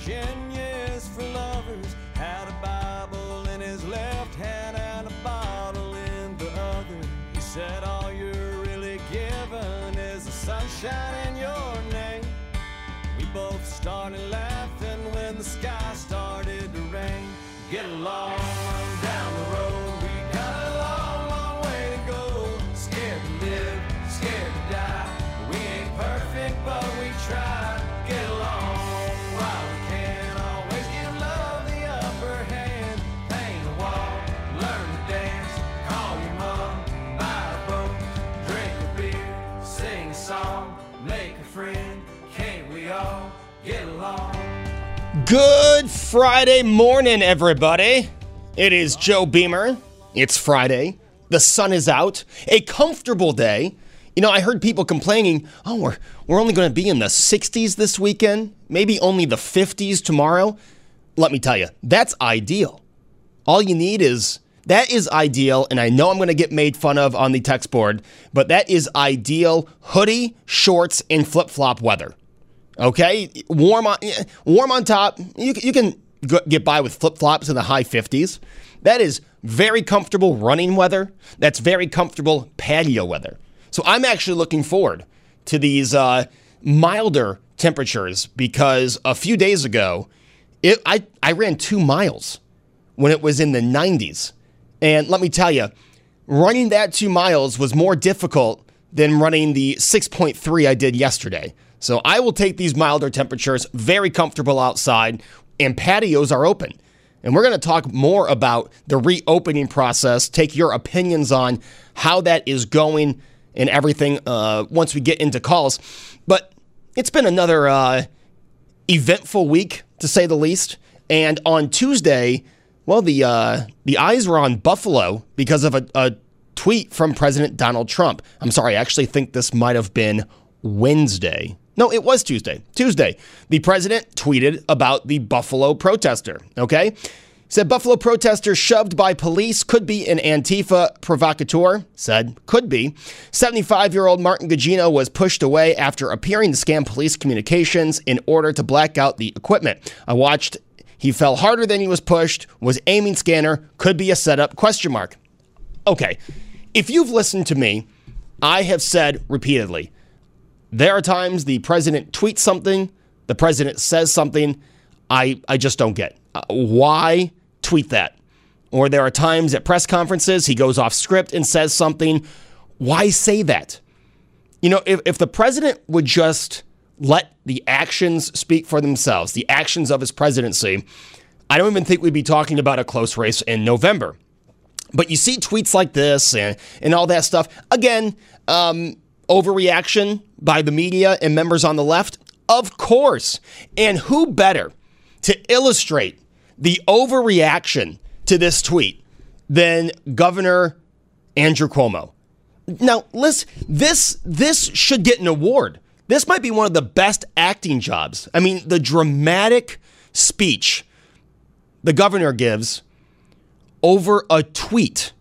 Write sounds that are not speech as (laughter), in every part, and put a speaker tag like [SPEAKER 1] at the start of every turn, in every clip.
[SPEAKER 1] Virginia
[SPEAKER 2] Good Friday morning, everybody. It is Joe Beamer. It's Friday. The sun is out. A comfortable day. You know, I heard people complaining, oh, we're, we're only going to be in the 60s this weekend, maybe only the 50s tomorrow. Let me tell you, that's ideal. All you need is that is ideal, and I know I'm going to get made fun of on the text board, but that is ideal hoodie, shorts, and flip flop weather. Okay, warm on warm on top. You, you can get by with flip flops in the high 50s. That is very comfortable running weather. That's very comfortable patio weather. So I'm actually looking forward to these uh, milder temperatures because a few days ago, it, I I ran two miles when it was in the 90s, and let me tell you, running that two miles was more difficult than running the 6.3 I did yesterday. So I will take these milder temperatures, very comfortable outside, and patios are open. And we're going to talk more about the reopening process, take your opinions on how that is going and everything uh, once we get into calls. But it's been another uh, eventful week, to say the least. And on Tuesday, well, the uh, the eyes were on Buffalo because of a, a tweet from President Donald Trump. I'm sorry, I actually think this might have been Wednesday. No, it was Tuesday. Tuesday. The president tweeted about the Buffalo protester. Okay. Said Buffalo protester shoved by police could be an Antifa provocateur. Said could be. 75 year old Martin Gugino was pushed away after appearing to scam police communications in order to black out the equipment. I watched. He fell harder than he was pushed. Was aiming scanner. Could be a setup? Question mark. Okay. If you've listened to me, I have said repeatedly there are times the president tweets something, the president says something, I, I just don't get. Uh, why tweet that? Or there are times at press conferences he goes off script and says something. Why say that? You know, if, if the president would just let the actions speak for themselves, the actions of his presidency, I don't even think we'd be talking about a close race in November. But you see tweets like this and, and all that stuff. Again, um, overreaction by the media and members on the left? Of course. And who better to illustrate the overreaction to this tweet than Governor Andrew Cuomo? Now, listen, this this should get an award. This might be one of the best acting jobs. I mean, the dramatic speech the governor gives over a tweet.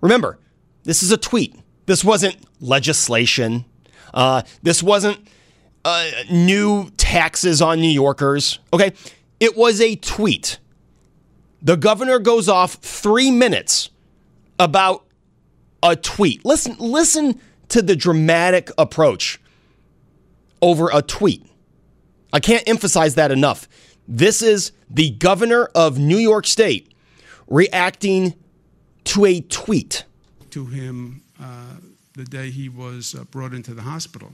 [SPEAKER 2] Remember, this is a tweet. This wasn't legislation. Uh, this wasn't uh, new taxes on New Yorkers. Okay. It was a tweet. The governor goes off three minutes about a tweet. Listen, listen to the dramatic approach over a tweet. I can't emphasize that enough. This is the governor of New York State reacting to a tweet.
[SPEAKER 3] To him uh, the day he was uh, brought into the hospital.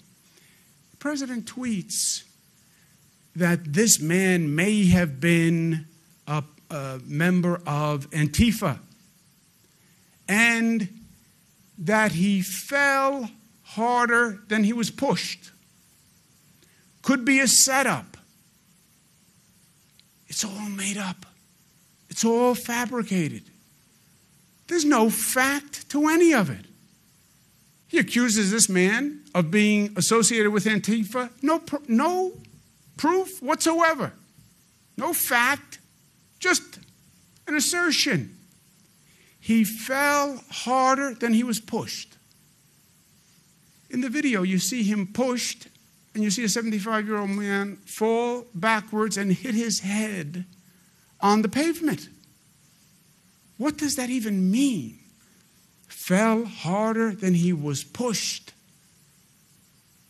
[SPEAKER 3] The president tweets that this man may have been a, a member of Antifa and that he fell harder than he was pushed. Could be a setup. It's all made up, it's all fabricated. There's no fact to any of it. He accuses this man of being associated with Antifa. No, no proof whatsoever. No fact, just an assertion. He fell harder than he was pushed. In the video, you see him pushed, and you see a 75 year old man fall backwards and hit his head on the pavement. What does that even mean? Fell harder than he was pushed.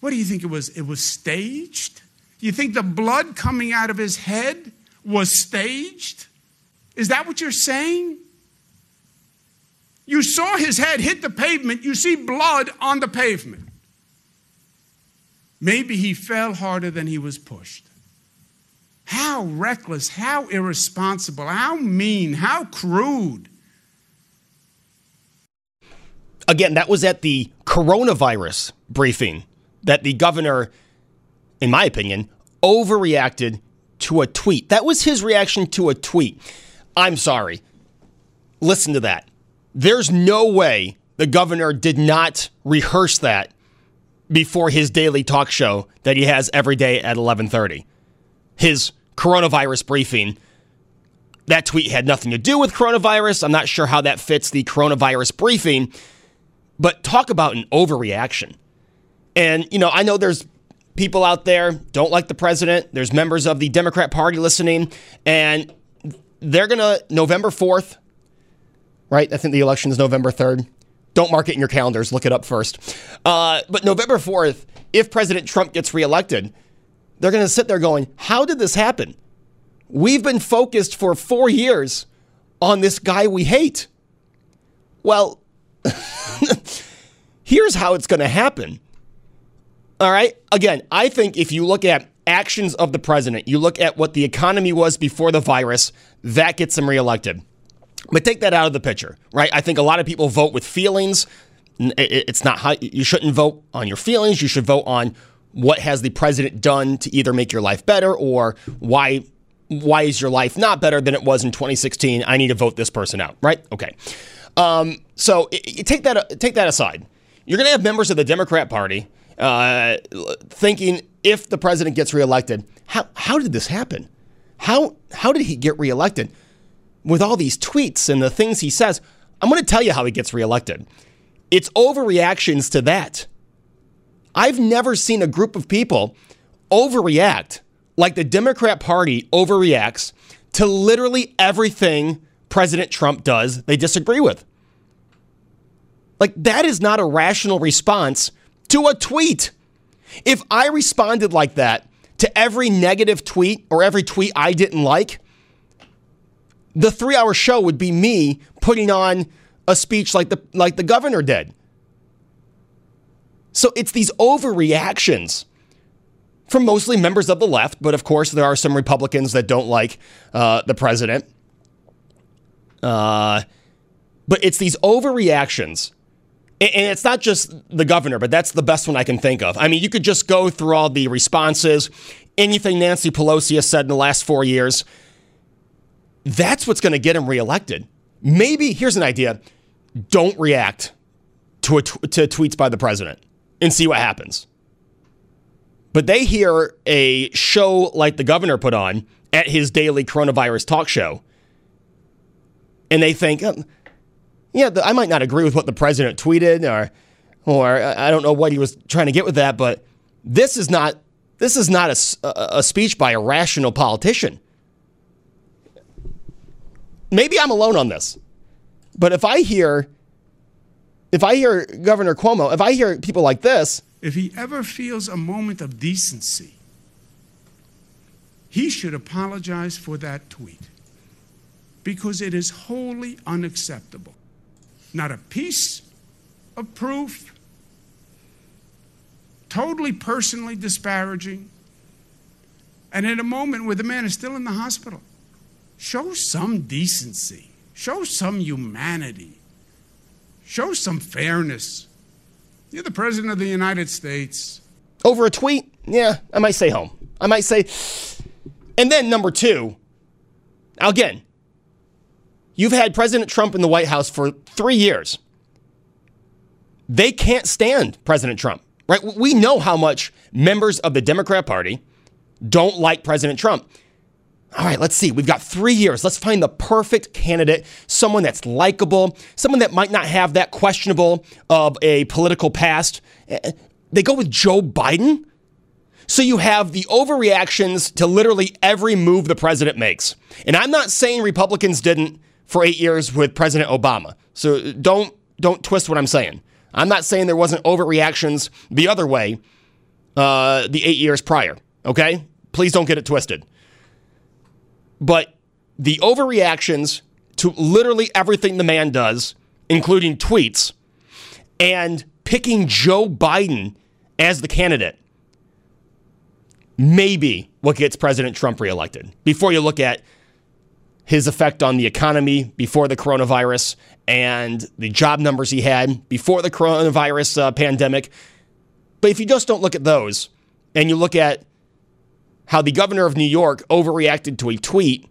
[SPEAKER 3] What do you think it was? It was staged? You think the blood coming out of his head was staged? Is that what you're saying? You saw his head hit the pavement, you see blood on the pavement. Maybe he fell harder than he was pushed. How reckless, how irresponsible, how mean, how crude.
[SPEAKER 2] Again, that was at the coronavirus briefing that the governor, in my opinion, overreacted to a tweet. That was his reaction to a tweet. I'm sorry. Listen to that. There's no way the governor did not rehearse that before his daily talk show that he has every day at 11:30. His coronavirus briefing. That tweet had nothing to do with coronavirus. I'm not sure how that fits the coronavirus briefing, but talk about an overreaction. And you know, I know there's people out there don't like the president. There's members of the Democrat Party listening and they're going to November 4th right? I think the election is November 3rd. Don't mark it in your calendars. Look it up first. Uh, but November 4th, if President Trump gets reelected, they're going to sit there going, How did this happen? We've been focused for four years on this guy we hate. Well, (laughs) here's how it's going to happen. All right. Again, I think if you look at actions of the president, you look at what the economy was before the virus, that gets him reelected. But take that out of the picture, right? I think a lot of people vote with feelings. It's not how you shouldn't vote on your feelings. You should vote on what has the president done to either make your life better or why why is your life not better than it was in 2016? I need to vote this person out, right? Okay. Um, so it, it, take that take that aside. You're going to have members of the Democrat Party uh, thinking if the president gets reelected, how how did this happen? How how did he get reelected? with all these tweets and the things he says, I'm going to tell you how he gets reelected. It's overreactions to that. I've never seen a group of people overreact like the Democrat Party overreacts to literally everything President Trump does they disagree with. Like, that is not a rational response to a tweet. If I responded like that to every negative tweet or every tweet I didn't like, the three hour show would be me putting on a speech like the like the governor did. So it's these overreactions from mostly members of the left, but of course there are some Republicans that don't like uh, the president. Uh, but it's these overreactions. And it's not just the governor, but that's the best one I can think of. I mean, you could just go through all the responses, anything Nancy Pelosi has said in the last four years. That's what's going to get him reelected. Maybe, here's an idea don't react to, to tweets by the president and see what happens. But they hear a show like the governor put on at his daily coronavirus talk show, and they think, oh, yeah, I might not agree with what the president tweeted, or or uh, I don't know what he was trying to get with that, but this is not this is not a, a speech by a rational politician. Maybe I'm alone on this, but if I hear if I hear Governor Cuomo, if I hear people like this,
[SPEAKER 3] if he ever feels a moment of decency, he should apologize for that tweet because it is wholly unacceptable. Not a piece of proof, totally personally disparaging. And in a moment where the man is still in the hospital, show some decency, show some humanity, show some fairness. You're the President of the United States.
[SPEAKER 2] Over a tweet? Yeah, I might say home. I might say. And then number two, again, you've had President Trump in the White House for three years. They can't stand President Trump, right? We know how much members of the Democrat Party don't like President Trump. All right, let's see. We've got three years. Let's find the perfect candidate, someone that's likable, someone that might not have that questionable of a political past. Eh, they go with Joe Biden. So you have the overreactions to literally every move the president makes. And I'm not saying Republicans didn't for eight years with President Obama. So don't don't twist what I'm saying. I'm not saying there wasn't overreactions the other way uh, the eight years prior. Okay, please don't get it twisted. But the overreactions to literally everything the man does, including tweets, and picking Joe Biden as the candidate, maybe what gets President Trump reelected. Before you look at his effect on the economy before the coronavirus and the job numbers he had before the coronavirus uh, pandemic. But if you just don't look at those and you look at how the governor of New York overreacted to a tweet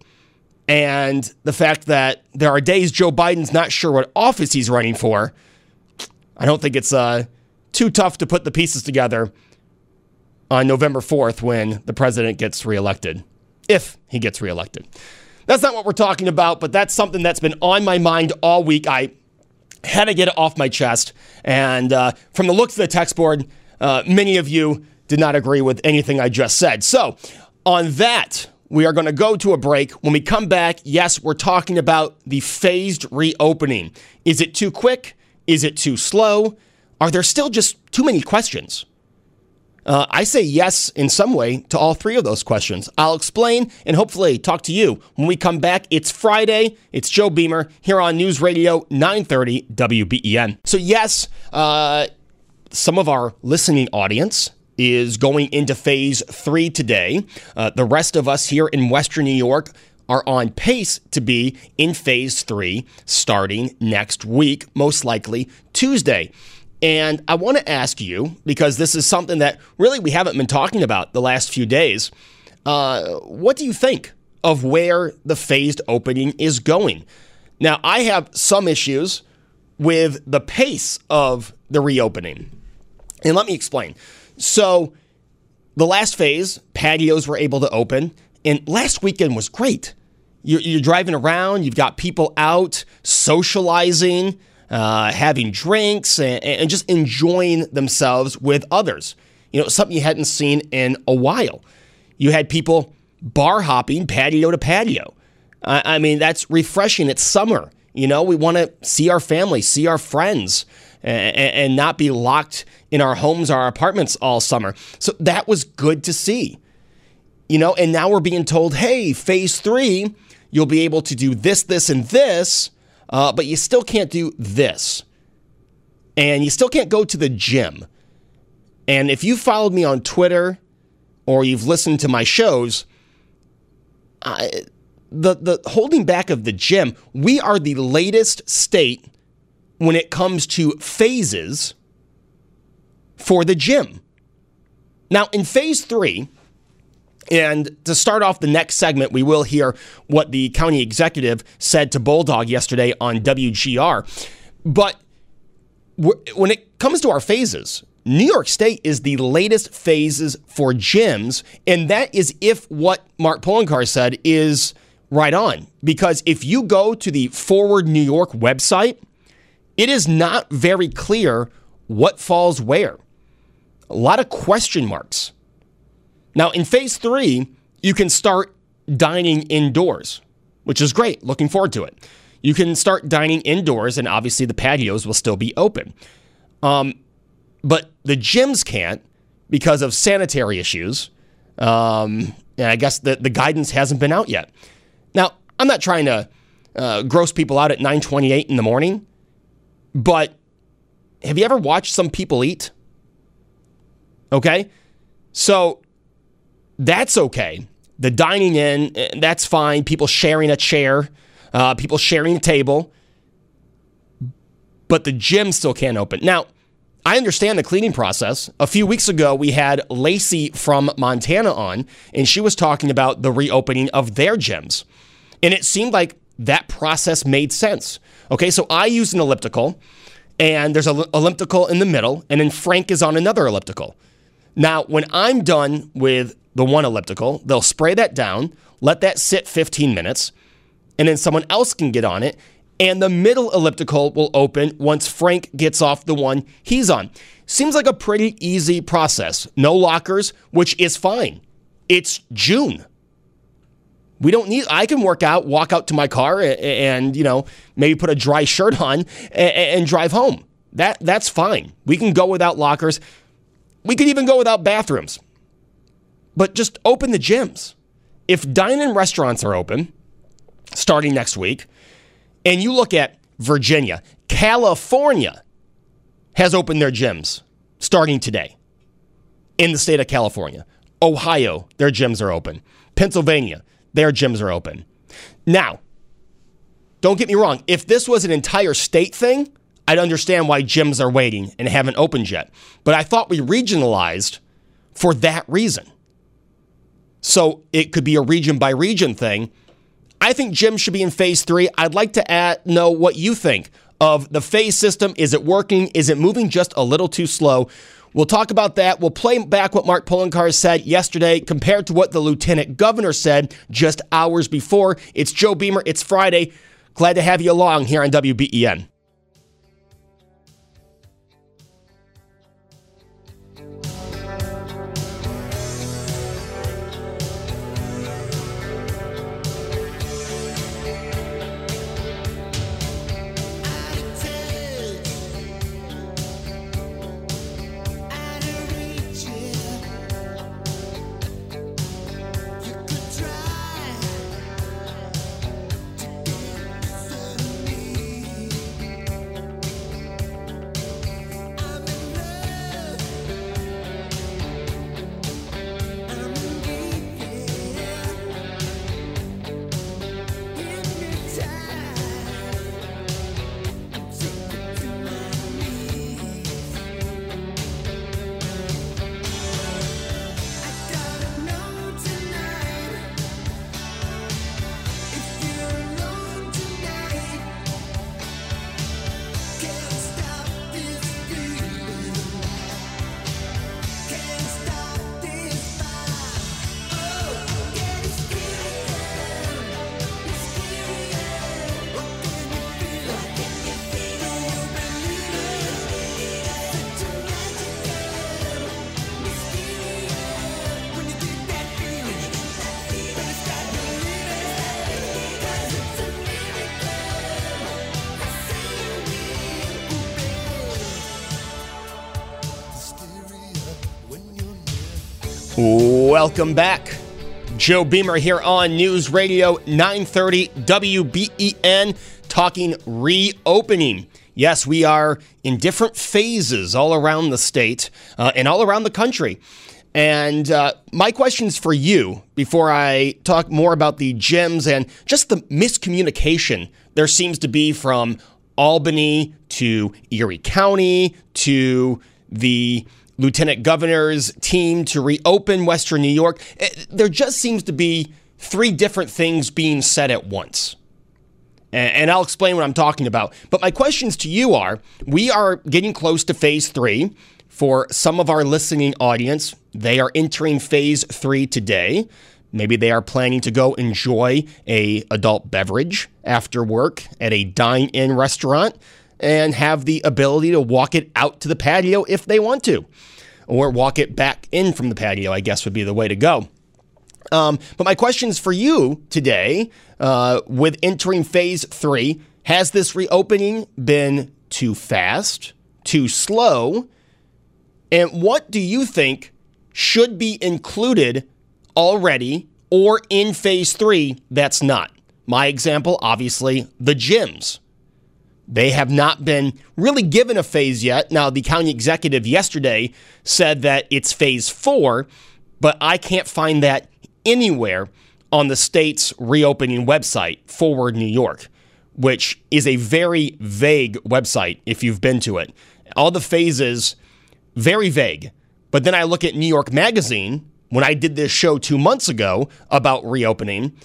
[SPEAKER 2] and the fact that there are days Joe Biden's not sure what office he's running for, I don't think it's uh, too tough to put the pieces together on November 4th when the president gets reelected, if he gets reelected. That's not what we're talking about, but that's something that's been on my mind all week. I had to get it off my chest. And uh, from the looks of the text board, uh, many of you did not agree with anything I just said. So, on that, we are going to go to a break. When we come back, yes, we're talking about the phased reopening. Is it too quick? Is it too slow? Are there still just too many questions? Uh, I say yes in some way to all three of those questions. I'll explain and hopefully talk to you when we come back. It's Friday. It's Joe Beamer here on News Radio 930 WBEN. So, yes, uh, some of our listening audience is going into phase three today. Uh, the rest of us here in Western New York are on pace to be in phase three starting next week, most likely Tuesday. And I want to ask you, because this is something that really we haven't been talking about the last few days, uh, what do you think of where the phased opening is going? Now, I have some issues with the pace of the reopening. And let me explain. So, the last phase, patios were able to open, and last weekend was great. You're, you're driving around, you've got people out socializing, uh, having drinks, and, and just enjoying themselves with others. You know, something you hadn't seen in a while. You had people bar hopping patio to patio. I, mean, that's refreshing. It's summer. You know, we want to see our family, see our friends, and, and not be locked in our homes, our apartments all summer. So that was good to see. You know, and now we're being told, hey, phase three, you'll be able to do this, this, and this, uh, but you still can't do this. And you still can't go to the gym. And if you followed me on Twitter or you've listened to my shows, I, the, the holding back of the gym, we are the latest state when it comes to phases for the gym. Now, in phase three, and to start off the next segment, we will hear what the county executive said to Bulldog yesterday on WGR. But when it comes to our phases, New York State is the latest phases for gyms, and that is if what Mark Poloncarz said is right on. Because if you go to the Forward New York website, it is not very clear what falls where. A lot of question marks. Now, in phase three, you can start dining indoors, which is great. Looking forward to it. You can start dining indoors, and obviously the patios will still be open. Um, but the gyms can't because of sanitary issues. Um, and I guess the, the guidance hasn't been out yet. Now, I'm not trying to uh, gross people out at 9:28 in the morning, but have you ever watched some people eat? Okay, so that's okay. The dining in, eh, that's fine. People sharing a chair, uh, people sharing a table, but the gym still can't open. Now, I understand the cleaning process. A few weeks ago, we had Lacey from Montana on, and she was talking about the reopening of their gyms. And it seemed like that process made sense. Okay, so I use an elliptical, and there's an elliptical in the middle, and then Frank is on another elliptical. Now, when I'm done with the one elliptical, they'll spray that down, let that sit 15 minutes, and then someone else can get on it and the middle elliptical will open once Frank gets off the one he's on. Seems like a pretty easy process. No lockers, which is fine. It's June. We don't need, I can work out, walk out to my car and, you know, maybe put a dry shirt on and, drive home. That, that's fine. We can go without lockers. We could even go without bathrooms. But just open the gyms. If dine-in restaurants are open starting next week, and you look at Virginia, California has opened their gyms starting today in the state of California. Ohio, their gyms are open. Pennsylvania, their gyms are open. Now, don't get me wrong, if this was an entire state thing, I'd understand why gyms are waiting and haven't opened yet. But I thought we regionalized for that reason. So it could be a region by region thing I think gyms should be in phase three. I'd like to add, know what you think of the phase system. Is it working? Is it moving just a little too slow? We'll talk about that. We'll play back what Mark Poloncarz said yesterday compared to what the lieutenant governor said just hours before. It's Joe Beamer. It's Friday. Glad to have you along here on WBEN. Welcome back. Joe Beamer here on News Radio 930 WBEN talking reopening. Yes, we are in different phases all around the state uh, and all around the country. And uh, my questions for you before I talk more about the gyms and just the miscommunication there seems to be from Albany to Erie County to the lieutenant governor's team to reopen Western New York. Eh, there just seems to be three different things being said at once. And I'll explain what I'm talking about. But my questions to you are we are getting close to phase three for some of our listening audience. They are entering phase three today. Maybe they are planning to go enjoy a adult beverage after work at a dine-in restaurant. And have the ability to walk it out to the patio if they want to, or walk it back in from the patio, I guess would be the way to go. Um, but my questions for you today uh, with entering phase three has this reopening been too fast, too slow? And what do you think should be included already or in phase three that's not? My example, obviously, the gyms. They have not been really given a phase yet. Now, the county executive yesterday said that it's phase four, but I can't find that anywhere on the state's reopening website, Forward New York, which is a very vague website if you've been to it. All the phases, very vague. But then I look at New York Magazine when I did this show two months ago about reopening,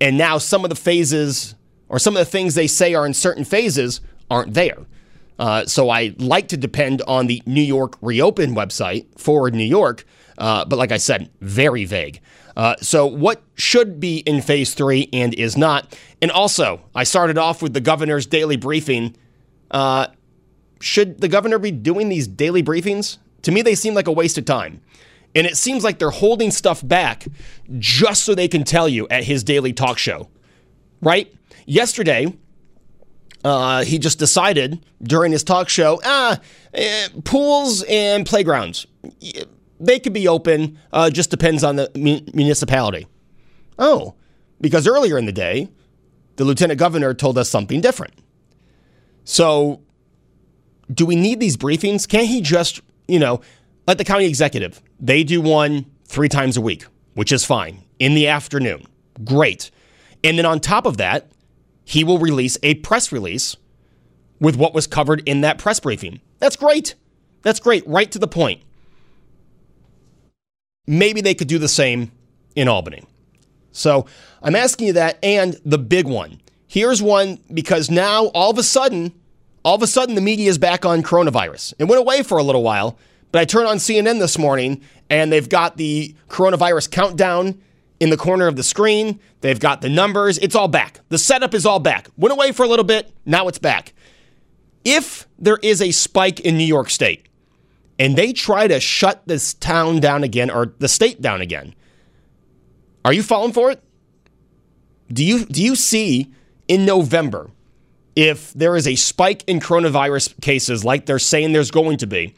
[SPEAKER 2] and now some of the phases or some of the things they say are in certain phases aren't there. Uh, so I like to depend on the New York Reopen website, Forward New York, uh, but like I said, very vague. Uh, so, what should be in phase three and is not? And also, I started off with the governor's daily briefing. Uh, should the governor be doing these daily briefings? To me, they seem like a waste of time. And it seems like they're holding stuff back just so they can tell you at his daily talk show, right? Yesterday, uh, he just decided during his talk show, ah, eh, pools and playgrounds they could be open, uh, just depends on the municipality. Oh, because earlier in the day, the lieutenant governor told us something different. So, do we need these briefings? Can't he just, you know, let the county executive, they do one three times a week, which is fine, in the afternoon. Great. And then on top of that, he will release a press release with what was covered in that press briefing. That's great. That's great. Right to the point. Maybe they could do the same in Albany. So I'm asking you that. And the big one. Here's one because now all of a sudden, all of a sudden the media is back on coronavirus. It went away for a little while, but I turned on CNN this morning and they've got the coronavirus countdown in the corner of the screen. They've got the numbers. It's all back. The setup is all back. Went away for a little bit. Now it's back. If there is a spike in New York State, and they try to shut this town down again or the state down again, are you falling for it? Do you do you see in November if there is a spike in coronavirus cases like they're saying there's going to be?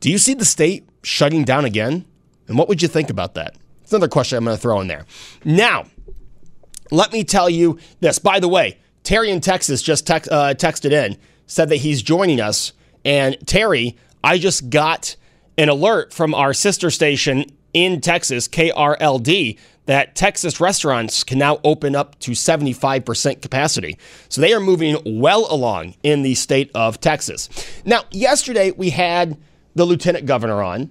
[SPEAKER 2] Do you see the state shutting down again? And what would you think about that? It's another question I'm going to throw in there. Now, let me tell you this. By the way, Terry in Texas just uh, texted in, said that he's joining us. And Terry, I just got an alert from our sister station in Texas, KRLD, that Texas restaurants can now open up to 75% capacity. So they are moving well along in the state of Texas. Now, yesterday we had the lieutenant governor on,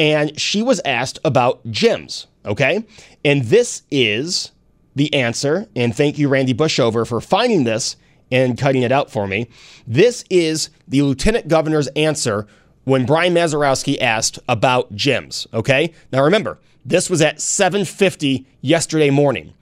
[SPEAKER 2] and she was asked about gyms, okay? And this is the answer. And thank you, Randy Bushover, for finding this and cutting it out for me. This is the lieutenant governor's answer when Brian Mazurowski asked about gyms. Okay, now remember this was at 7:50 yesterday morning.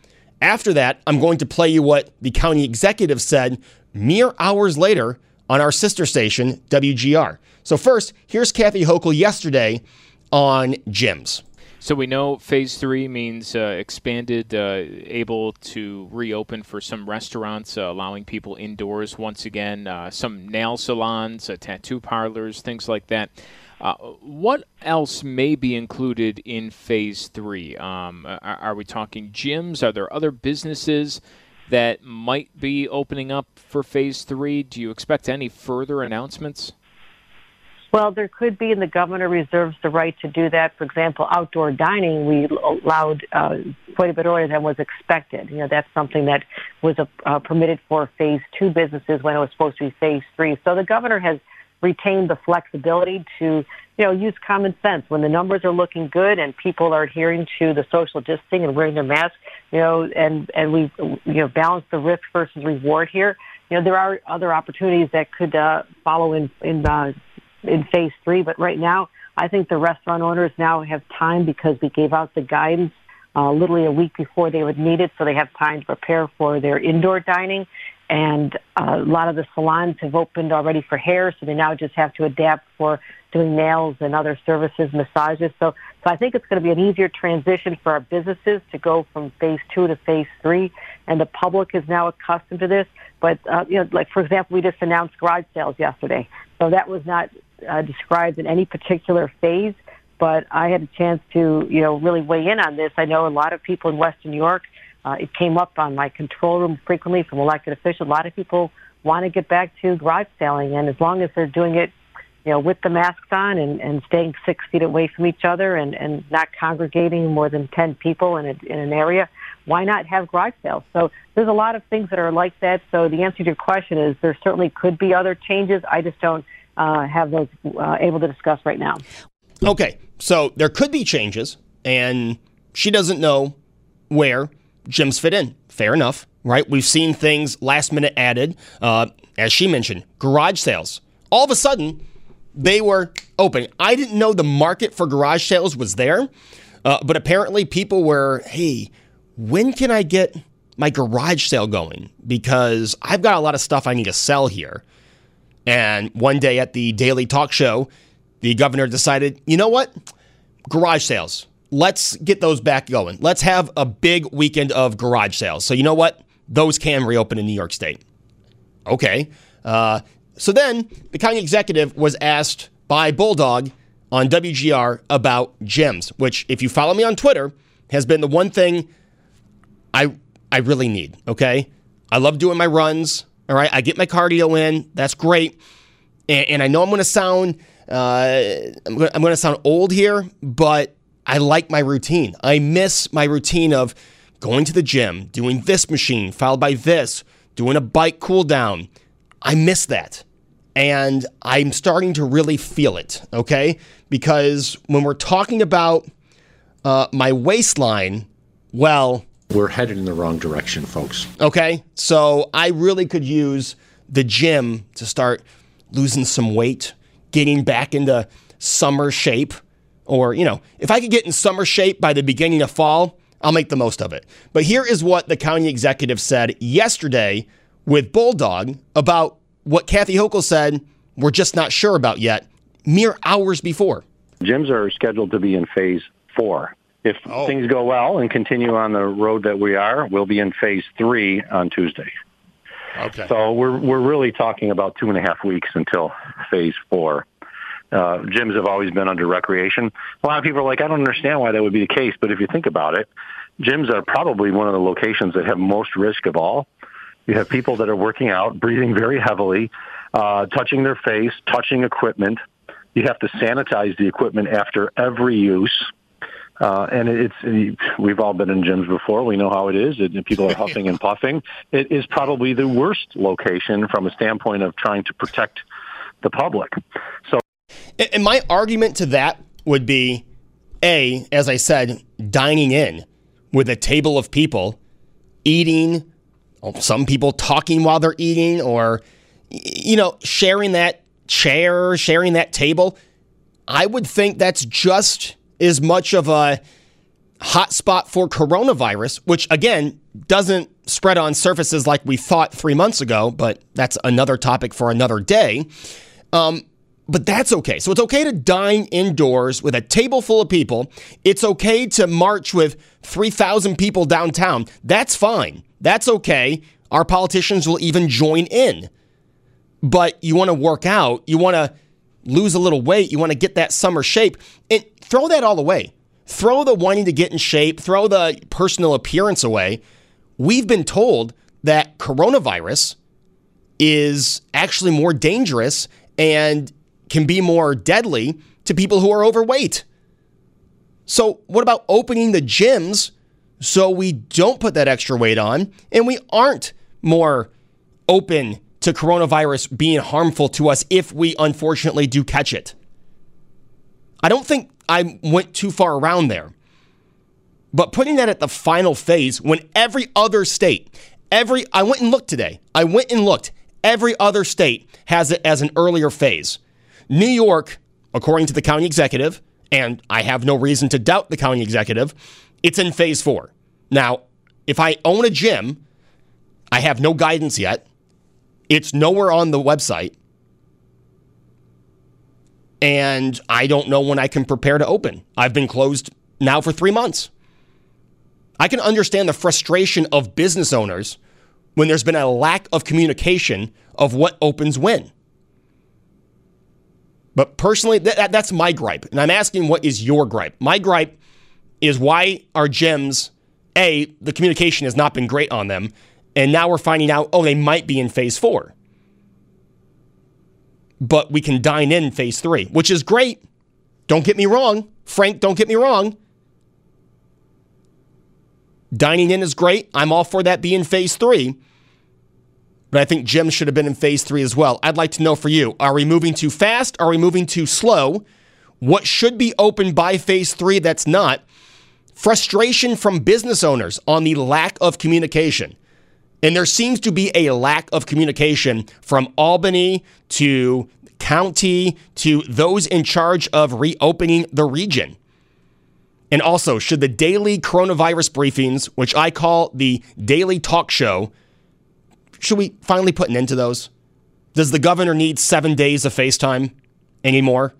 [SPEAKER 2] After that, I'm going to play you what the county executive said mere hours later on our sister station WGR. So first, here's Kathy Hochul yesterday on gyms.
[SPEAKER 4] So we know phase three means uh, expanded, uh, able to reopen for some restaurants, uh, allowing people indoors once again, uh, some nail salons, uh, tattoo parlors, things like that. Uh, what else may be included in phase three? Um, are, are, we talking gyms? Are there other businesses that might be opening up for phase three? Do you expect any further announcements?
[SPEAKER 5] Well, there could be, and the governor reserves the right to do that. For example, outdoor dining, we allowed uh, quite a bit earlier than was expected. You know, that's something that was uh, permitted for phase two businesses when it was supposed to be phase three. So the governor has retained the flexibility to, you know, use common sense. When the numbers are looking good and people are adhering to the social distancing and wearing their masks, you know, and, and we, you know, balance the risk versus reward here, you know, there are other opportunities that could uh, follow in, in uh, in phase three. But right now, I think the restaurant owners now have time because we gave out the guidance uh, literally a week before they would need it, so they have time to prepare for their indoor dining. and uh, a lot of the salons have opened already for hair, so they now just have to adapt for doing nails and other services, massages. So, so I think it's going to be an easier transition for our businesses to go from phase two to phase three, and the public is now accustomed to this. But uh, you know, like for example, we just announced garage sales yesterday, so that was not uh, described in any particular phase. But I had a chance to you know really weigh in on this. I know a lot of people in Western New York. Uh, it came up on my control room frequently from elected officials. A lot of people want to get back to garage selling, and as long as they're doing it you know, with the masks on and, and staying six feet away from each other and, and not congregating more than 10 people in, a, in an area, why not have garage sales? So there's a lot of things that are like that. So the answer to your question is there certainly could be other changes. I just don't uh, have those uh, able to discuss right now.
[SPEAKER 2] Okay, so there could be changes, and she doesn't know where gyms fit in. Fair enough, right? We've seen things last minute added, uh, as she mentioned, garage sales. All of a sudden, they were open. I didn't know the market for garage sales was there, uh, but apparently people were, hey, when can I get my garage sale going? Because I've got a lot of stuff I need to sell here. And one day at the daily talk show, the governor decided, you know what? Garage sales. Let's get those back going. Let's have a big weekend of garage sales. So, you know what? Those can reopen in New York State. Okay. Uh, so then the county executive was asked by Bulldog on WGR about gyms, which, if you follow me on Twitter, has been the one thing I I really need. Okay, I love doing my runs. All right, I get my cardio in. That's great, and, and I know I'm going to sound uh, I'm going to sound old here, but I like my routine. I miss my routine of going to the gym, doing this machine, followed by this, doing a bike cool down. I miss that. And I'm starting to really feel it, okay? Because when we're talking about uh, my waistline, well,
[SPEAKER 6] we're headed in the wrong direction, folks.
[SPEAKER 2] Okay. So I really could use the gym to start losing some weight, getting back into summer shape. Or, you know, if I could get in summer shape by the beginning of fall, I'll make the most of it. But here is what the county executive said yesterday with Bulldog about what Kathy Hochul said, we're just not sure about yet, mere hours before.
[SPEAKER 7] Gyms are scheduled to be in phase four. If oh. things go well and continue on the road that we are, we'll be in phase three on Tuesday.
[SPEAKER 8] Okay.
[SPEAKER 7] So we're we're really talking about two and a half weeks until phase four. Uh, gyms have always been under recreation. A lot of people are like, I don't understand why that would be the case, but if you think about it, gyms are probably one of the locations that have most risk of all you have people that are working out, breathing very heavily, uh, touching their face, touching equipment. You have to sanitize the equipment after every use. Uh, and it's we've all been in gyms before. We know how it is. It, people are huffing and puffing. It is probably the worst location from a standpoint of trying to protect the public. So,
[SPEAKER 2] and my argument to that would be, a as I said, dining in with a table of people, eating, some people talking while they're eating or, you know, sharing that chair, sharing that table. I would think that's just as much of a hotspot for coronavirus, which again doesn't spread on surfaces like we thought three months ago, but that's another topic for another day. Um, but that's okay. So it's okay to dine indoors with a table full of people. It's okay to march with 3,000 people downtown. That's fine. That's okay. Our politicians will even join in. But you want to work out, you want to lose a little weight, you want to get that summer shape, and throw that all away. Throw the wanting to get in shape, throw the personal appearance away. We've been told that coronavirus is actually more dangerous and can be more deadly to people who are overweight. So, what about opening the gyms so we don't put that extra weight on and we aren't more open to coronavirus being harmful to us if we unfortunately do catch it. I don't think I went too far around there. But putting that at the final phase when every other state, every I went and looked today. I went and looked. Every other state has it as an earlier phase. New York, according to the county executive, and I have no reason to doubt the county executive, it's in phase four. Now, if I own a gym, I have no guidance yet. It's nowhere on the website. And I don't know when I can prepare to open. I've been closed now for three months. I can understand the frustration of business owners when there's been a lack of communication of what opens when. But personally, that, that's my gripe. And I'm asking what is your gripe? My gripe is why our gyms, A, the communication has not been great on them. And now we're finding out, oh, they might be in phase four. But we can dine in phase three, which is great. Don't get me wrong. Frank, don't get me wrong. Dining in is great. I'm all for that being phase three. But I think gyms should have been in phase three as well. I'd like to know for you are we moving too fast? Are we moving too slow? What should be open by phase three that's not? Frustration from business owners on the lack of communication. And there seems to be a lack of communication from Albany to county to those in charge of reopening the region. And also, should the daily coronavirus briefings, which I call the daily talk show, should we finally put an end to those? Does the governor need seven days of FaceTime anymore?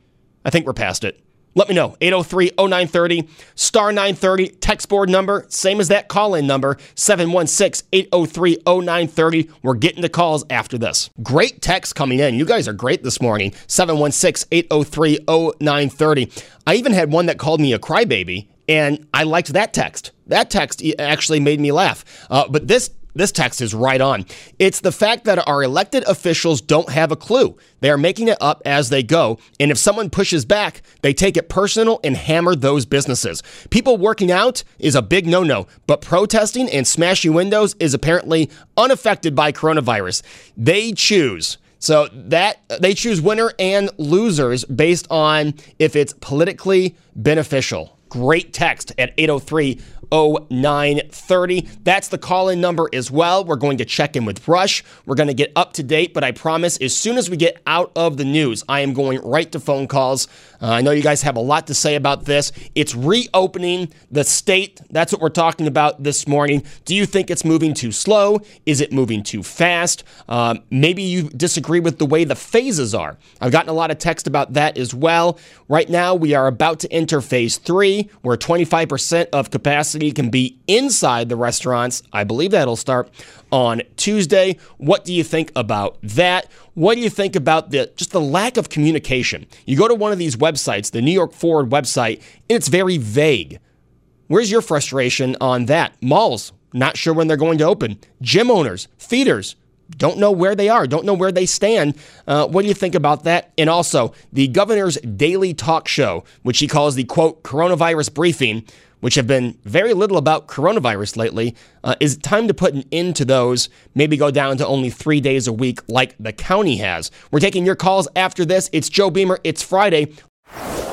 [SPEAKER 2] I think we're past it. Let me know. 803 0930, star 930, text board number, same as that call in number, 716 803 0930. We're getting the calls after this. Great text coming in. You guys are great this morning. 716 803 0930. I even had one that called me a crybaby, and I liked that text. That text actually made me laugh. Uh, but this this text is right on. It's the fact that our elected officials don't have a clue. They are making it up as they go. And if someone pushes back, they take it personal and hammer those businesses. People working out is a big no no, but protesting and smashing windows is apparently unaffected by coronavirus. They choose. So that they choose winner and losers based on if it's politically beneficial. Great text at 803 0930. That's the call in number as well. We're going to check in with Rush. We're going to get up to date, but I promise as soon as we get out of the news, I am going right to phone calls. Uh, I know you guys have a lot to say about this. It's reopening the state. That's what we're talking about this morning. Do you think it's moving too slow? Is it moving too fast? Um, maybe you disagree with the way the phases are. I've gotten a lot of text about that as well. Right now, we are about to enter phase three, where 25% of capacity can be inside the restaurants. I believe that'll start on Tuesday. What do you think about that? What do you think about the just the lack of communication? You go to one of these websites, the New York Forward website, and it's very vague. Where's your frustration on that? Malls, not sure when they're going to open. Gym owners, feeders, don't know where they are, don't know where they stand. Uh, what do you think about that? And also, the governor's daily talk show, which he calls the quote, coronavirus briefing, which have been very little about coronavirus lately, uh, is it time to put an end to those? Maybe go down to only three days a week like the county has. We're taking your calls after this. It's Joe Beamer. It's Friday.